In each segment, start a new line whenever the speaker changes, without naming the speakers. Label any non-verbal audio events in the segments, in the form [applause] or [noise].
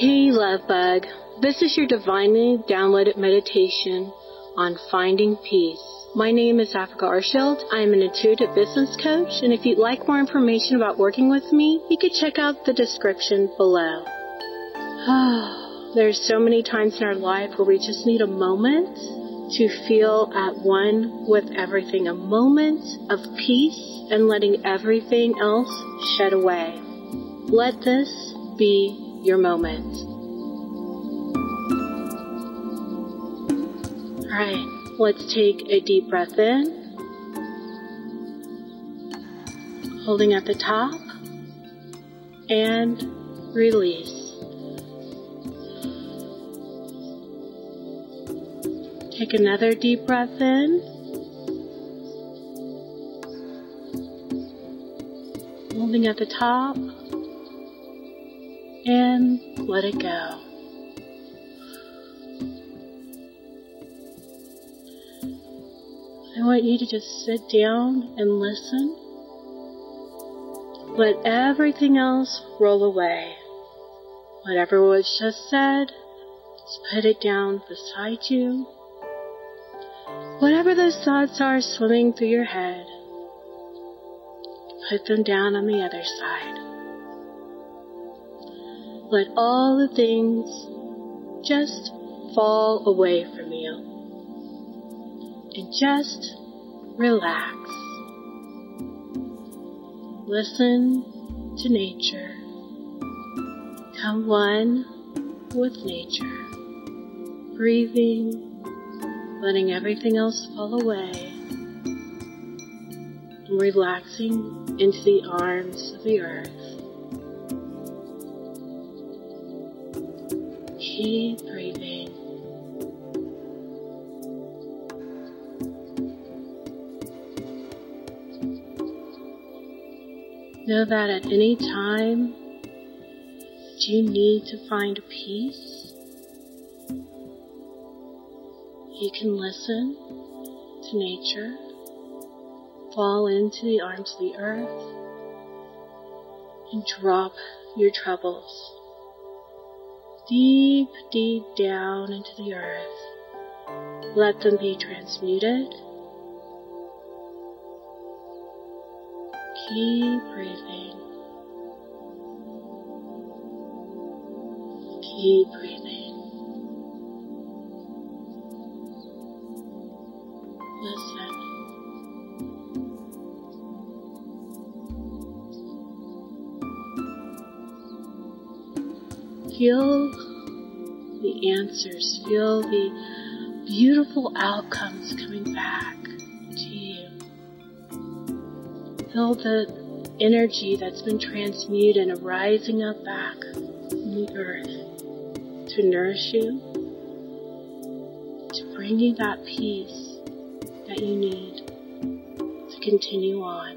Hey, love bug. This is your divinely downloaded meditation on finding peace. My name is Africa Arshield. I am an intuitive business coach, and if you'd like more information about working with me, you could check out the description below. Oh, [sighs] There's so many times in our life where we just need a moment to feel at one with everything, a moment of peace and letting everything else shed away. Let this be your moment. All right, let's take a deep breath in, holding at the top, and release. Take another deep breath in. Holding at the top let it go. I want you to just sit down and listen. Let everything else roll away. Whatever was just said, just put it down beside you. Whatever those thoughts are swimming through your head, put them down on the other side. Let all the things just fall away from you. And just relax. Listen to nature. Come one with nature. Breathing, letting everything else fall away. And relaxing into the arms of the earth. Keep breathing. Know that at any time that you need to find peace, you can listen to nature, fall into the arms of the earth, and drop your troubles deep, deep down into the earth. Let them be transmuted. Keep breathing. Keep breathing. Feel the answers, feel the beautiful outcomes coming back to you. Feel the energy that's been transmuted and rising up back from the earth to nourish you, to bring you that peace that you need to continue on.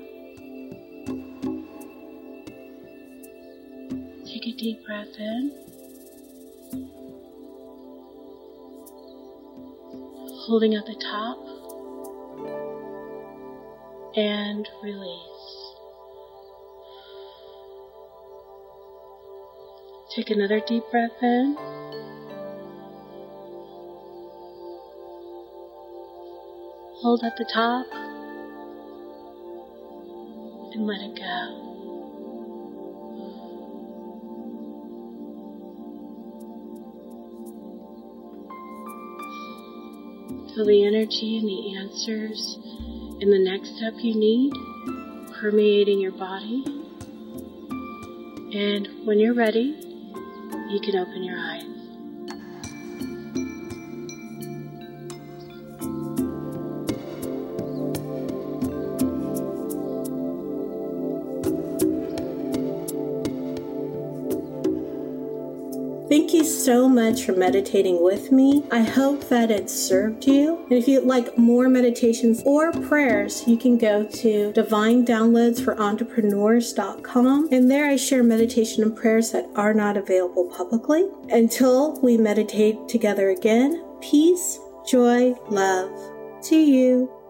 Take a deep breath in. Holding at the top and release. Take another deep breath in. Hold at the top and let it go. Feel the energy and the answers in the next step you need permeating your body. And when you're ready, you can open your eyes. Thank you so much for meditating with me. I hope that it served you. And if you'd like more meditations or prayers, you can go to Divine Downloads for Entrepreneurs.com. And there I share meditation and prayers that are not available publicly. Until we meditate together again, peace, joy, love to you.